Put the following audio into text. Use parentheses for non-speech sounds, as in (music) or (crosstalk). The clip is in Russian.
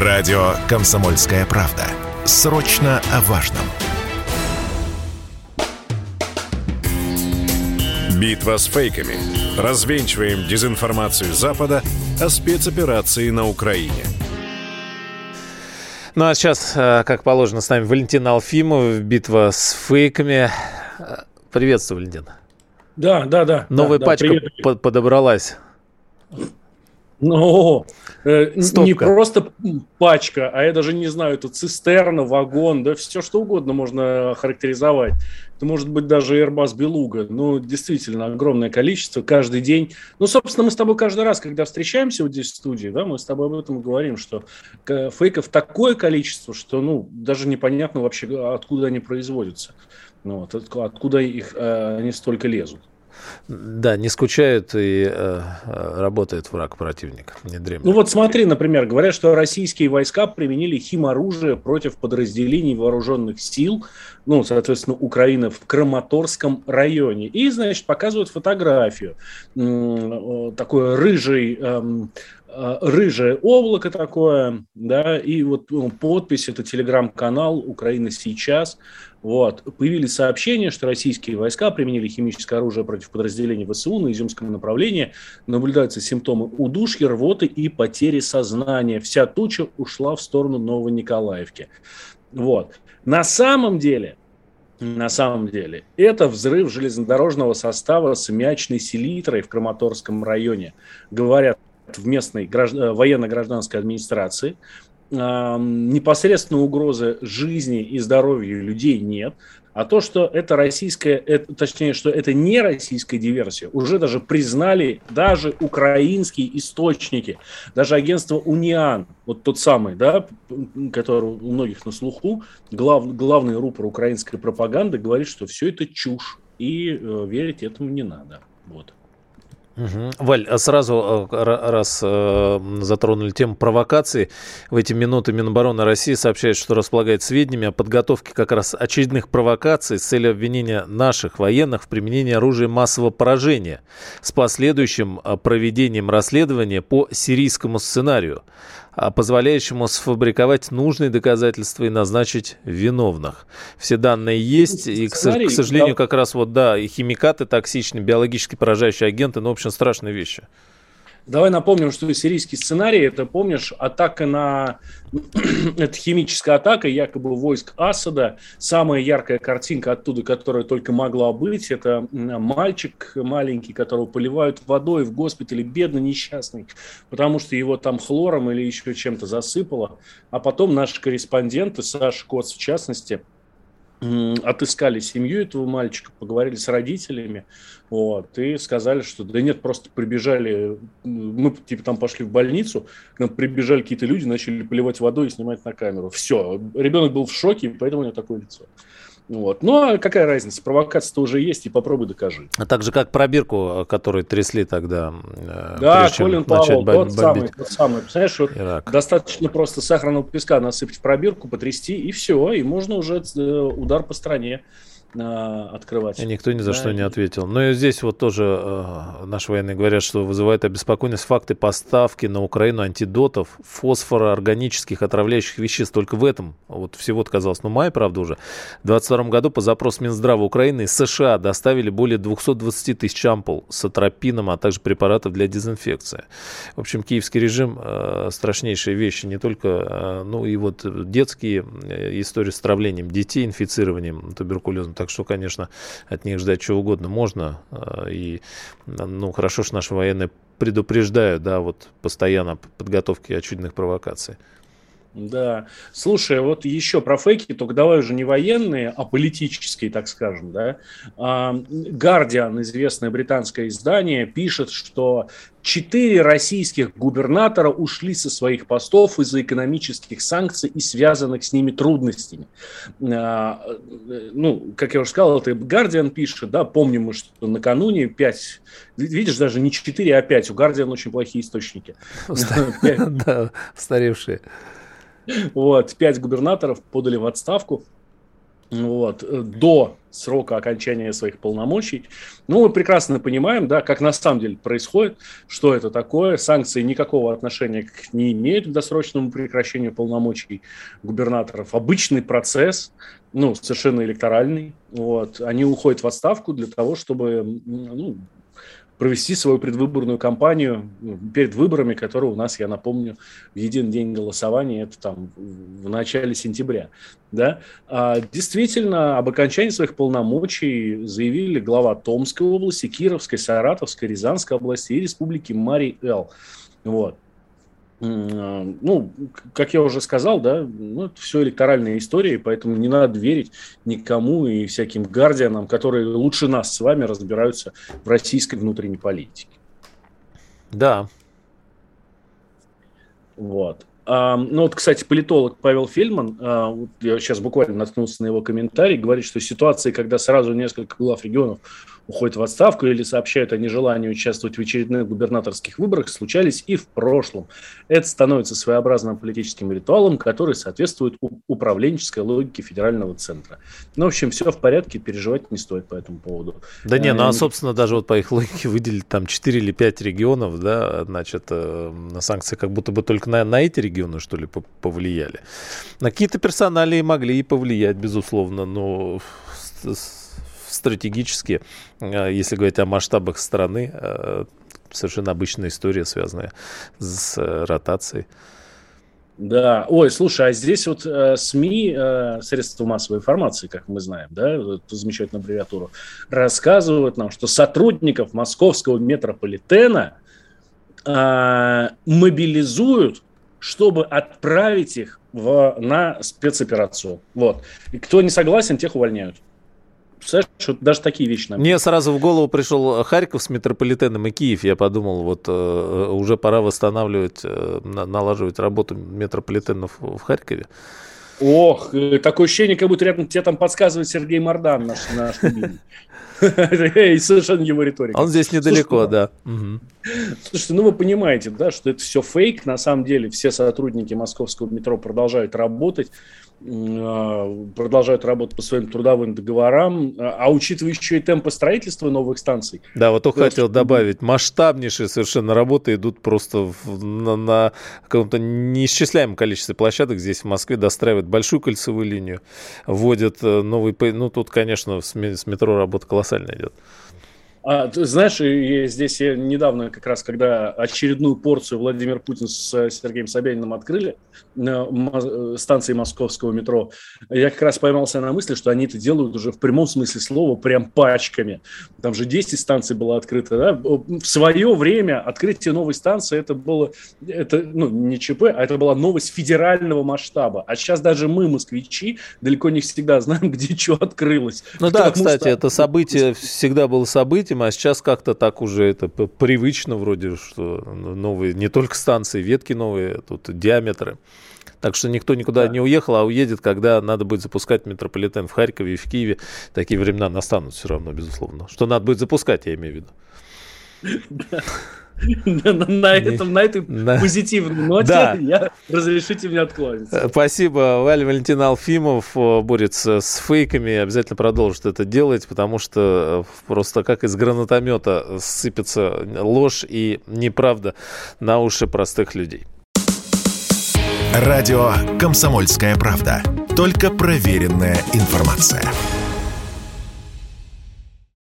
Радио «Комсомольская правда». Срочно о важном. Битва с фейками. Развенчиваем дезинформацию Запада о спецоперации на Украине. Ну а сейчас, э, как положено, с нами Валентин Алфимов. Битва с фейками. Приветствую, Валентин. Да, да, да. Новая да, пачка да, подобралась. Ну, э, не просто пачка, а я даже не знаю, это цистерна, вагон, да все что угодно можно характеризовать. Это может быть даже Airbus Белуга. Ну, действительно, огромное количество каждый день. Ну, собственно, мы с тобой каждый раз, когда встречаемся вот здесь в студии, да, мы с тобой об этом говорим, что фейков такое количество, что, ну, даже непонятно вообще, откуда они производятся. Ну, вот, откуда их, э, они столько лезут. Да, не скучают и э, э, работает враг противник, не дремлет. Ну вот смотри, например, говорят, что российские войска применили химоружие против подразделений вооруженных сил, ну, соответственно, Украины в Краматорском районе. И, значит, показывают фотографию. Такой рыжий эм, э, рыжее облако такое, да, и вот ну, подпись, это телеграм-канал «Украина сейчас», вот. Появились сообщения, что российские войска применили химическое оружие против подразделений ВСУ на Изюмском направлении. Наблюдаются симптомы удушья, рвоты и потери сознания. Вся туча ушла в сторону Новониколаевки. Вот. На самом деле, на самом деле, это взрыв железнодорожного состава с мячной селитрой в Краматорском районе. Говорят в местной граждан, военно-гражданской администрации непосредственно угрозы жизни и здоровью людей нет, а то, что это российская, это, точнее, что это не российская диверсия, уже даже признали даже украинские источники, даже агентство Униан, вот тот самый, да, который у многих на слуху, глав, главный рупор украинской пропаганды говорит, что все это чушь, и э, верить этому не надо. Вот. Угу. Валь, а сразу, э, раз э, затронули тему провокации, в эти минуты Минобороны России сообщает, что располагает сведениями о подготовке как раз очередных провокаций с целью обвинения наших военных в применении оружия массового поражения с последующим э, проведением расследования по сирийскому сценарию. А позволяющему сфабриковать нужные доказательства и назначить виновных. Все данные есть, и, к, к сожалению, как раз вот, да, и химикаты токсичные, биологически поражающие агенты, ну, в общем, страшные вещи. Давай напомним, что сирийский сценарий, это, помнишь, атака на... (clears throat) это химическая атака якобы войск Асада. Самая яркая картинка оттуда, которая только могла быть, это мальчик маленький, которого поливают водой в госпитале, бедный, несчастный, потому что его там хлором или еще чем-то засыпало. А потом наши корреспонденты, Саша Коц в частности, отыскали семью этого мальчика, поговорили с родителями, вот, и сказали, что да нет, просто прибежали, мы типа там пошли в больницу, к нам прибежали какие-то люди, начали поливать водой и снимать на камеру. Все, ребенок был в шоке, поэтому у него такое лицо. Вот. Ну, а какая разница? Провокация-то уже есть, и попробуй докажи. А так же, как пробирку, которую трясли тогда. Э, да, Колин Павел, тот самый, тот самый. Представляешь, вот достаточно просто сахарного песка насыпать в пробирку, потрясти, и все, и можно уже э, удар по стране. Открывать. И никто ни за да, что не ответил. Но и здесь вот тоже э, наши военные говорят, что вызывает обеспокоенность факты поставки на Украину антидотов, фосфора, органических отравляющих веществ. Только в этом, вот всего казалось, ну май, правда, уже. В 2022 году по запросу Минздрава Украины из США доставили более 220 тысяч ампул с атропином, а также препаратов для дезинфекции. В общем, киевский режим э, страшнейшие вещи, не только, э, ну и вот детские э, истории с травлением детей, инфицированием туберкулезом, так что, конечно, от них ждать чего угодно можно. А, и, ну, хорошо, что наши военные предупреждают, да, вот постоянно подготовки очередных провокаций. Да. Слушай, вот еще про фейки, только давай уже не военные, а политические, так скажем, да. Гардиан, известное британское издание, пишет, что четыре российских губернатора ушли со своих постов из-за экономических санкций и связанных с ними трудностей. А, ну, как я уже сказал, это Гардиан пишет, да, помним мы, что накануне пять, видишь, даже не четыре, а пять, у Гардиан очень плохие источники. (laughs) (laughs) Да, устаревшие. Вот, пять губернаторов подали в отставку. вот, до срока окончания своих полномочий. Ну, мы прекрасно понимаем, да, как на самом деле происходит, что это такое. Санкции никакого отношения не имеют к досрочному прекращению полномочий губернаторов. Обычный процесс, ну, совершенно электоральный. Вот. Они уходят в отставку для того, чтобы ну, провести свою предвыборную кампанию ну, перед выборами, которые у нас, я напомню, в един день голосования, это там в начале сентября. Да? А, действительно, об окончании своих полномочий заявили глава Томской области, Кировской, Саратовской, Рязанской области и Республики Марий-Эл. Вот. А, ну, как я уже сказал, да, ну, это все электоральная история, поэтому не надо верить никому и всяким гардианам, которые лучше нас с вами разбираются в российской внутренней политике. Да. Вот. Ну вот, кстати, политолог Павел Фельман, а, вот я сейчас буквально наткнулся на его комментарий, говорит, что ситуации, когда сразу несколько глав регионов уходят в отставку или сообщают о нежелании участвовать в очередных губернаторских выборах, случались и в прошлом. Это становится своеобразным политическим ритуалом, который соответствует управленческой логике федерального центра. Ну, в общем, все в порядке, переживать не стоит по этому поводу. Да не, ну а, эм, собственно, даже вот по их логике выделили там 4 или 5 регионов, да, значит, э, санкции как будто бы только на, на эти регионы, что ли, повлияли. На какие-то персоналии могли и повлиять, безусловно, но стратегически, э, если говорить о масштабах страны, э, совершенно обычная история, связанная с э, ротацией. Да, ой, слушай, а здесь вот э, СМИ, э, средства массовой информации, как мы знаем, да, эту замечательную аббревиатуру, рассказывают нам, что сотрудников московского метрополитена э, мобилизуют, чтобы отправить их в, на спецоперацию. Вот. И кто не согласен, тех увольняют. Представляешь, вот даже такие вещи нам... Мне сразу в голову пришел Харьков с метрополитеном и Киев. Я подумал, вот э, уже пора восстанавливать, э, налаживать работу метрополитенов в Харькове. Ох, э, такое ощущение, как будто рядом тебе там подсказывает Сергей Мордан, наш, наш (laughs) И совершенно его риторика. Он здесь недалеко, да. Слушайте, ну вы понимаете, да, что это все фейк. На самом деле все сотрудники московского метро продолжают работать. А, продолжают работать по своим трудовым договорам, а, а учитывая еще и темпы строительства новых станций. Да, вот то хотел добавить. Масштабнейшие совершенно работы идут просто в, на, на каком-то неисчисляемом количестве площадок. Здесь в Москве достраивают большую кольцевую линию, вводят э, новый... Ну, тут, конечно, с метро работа колоссальная идет. А, ты знаешь, и здесь я недавно как раз, когда очередную порцию Владимир Путин с Сергеем Собяниным открыли на э, станции московского метро, я как раз поймался на мысли, что они это делают уже в прямом смысле слова, прям пачками. Там же 10 станций было открыто. Да? В свое время открытие новой станции это было, это, ну, не ЧП, а это была новость федерального масштаба. А сейчас даже мы, москвичи, далеко не всегда знаем, (laughs) где что открылось. Ну да, кстати, что... это событие всегда было событием, этим, а сейчас как-то так уже это привычно вроде, что новые, не только станции, ветки новые, тут диаметры. Так что никто никуда да. не уехал, а уедет, когда надо будет запускать метрополитен в Харькове и в Киеве. Такие времена настанут все равно, безусловно. Что надо будет запускать, я имею в виду. (laughs) на, этом, на этой позитивной ноте я (laughs) разрешите мне отклониться. Спасибо. Валя Валентин Алфимов э, борется с фейками. Обязательно продолжит это делать, потому что э, просто как из гранатомета сыпется ложь и неправда на уши простых людей. Радио «Комсомольская правда». Только проверенная информация.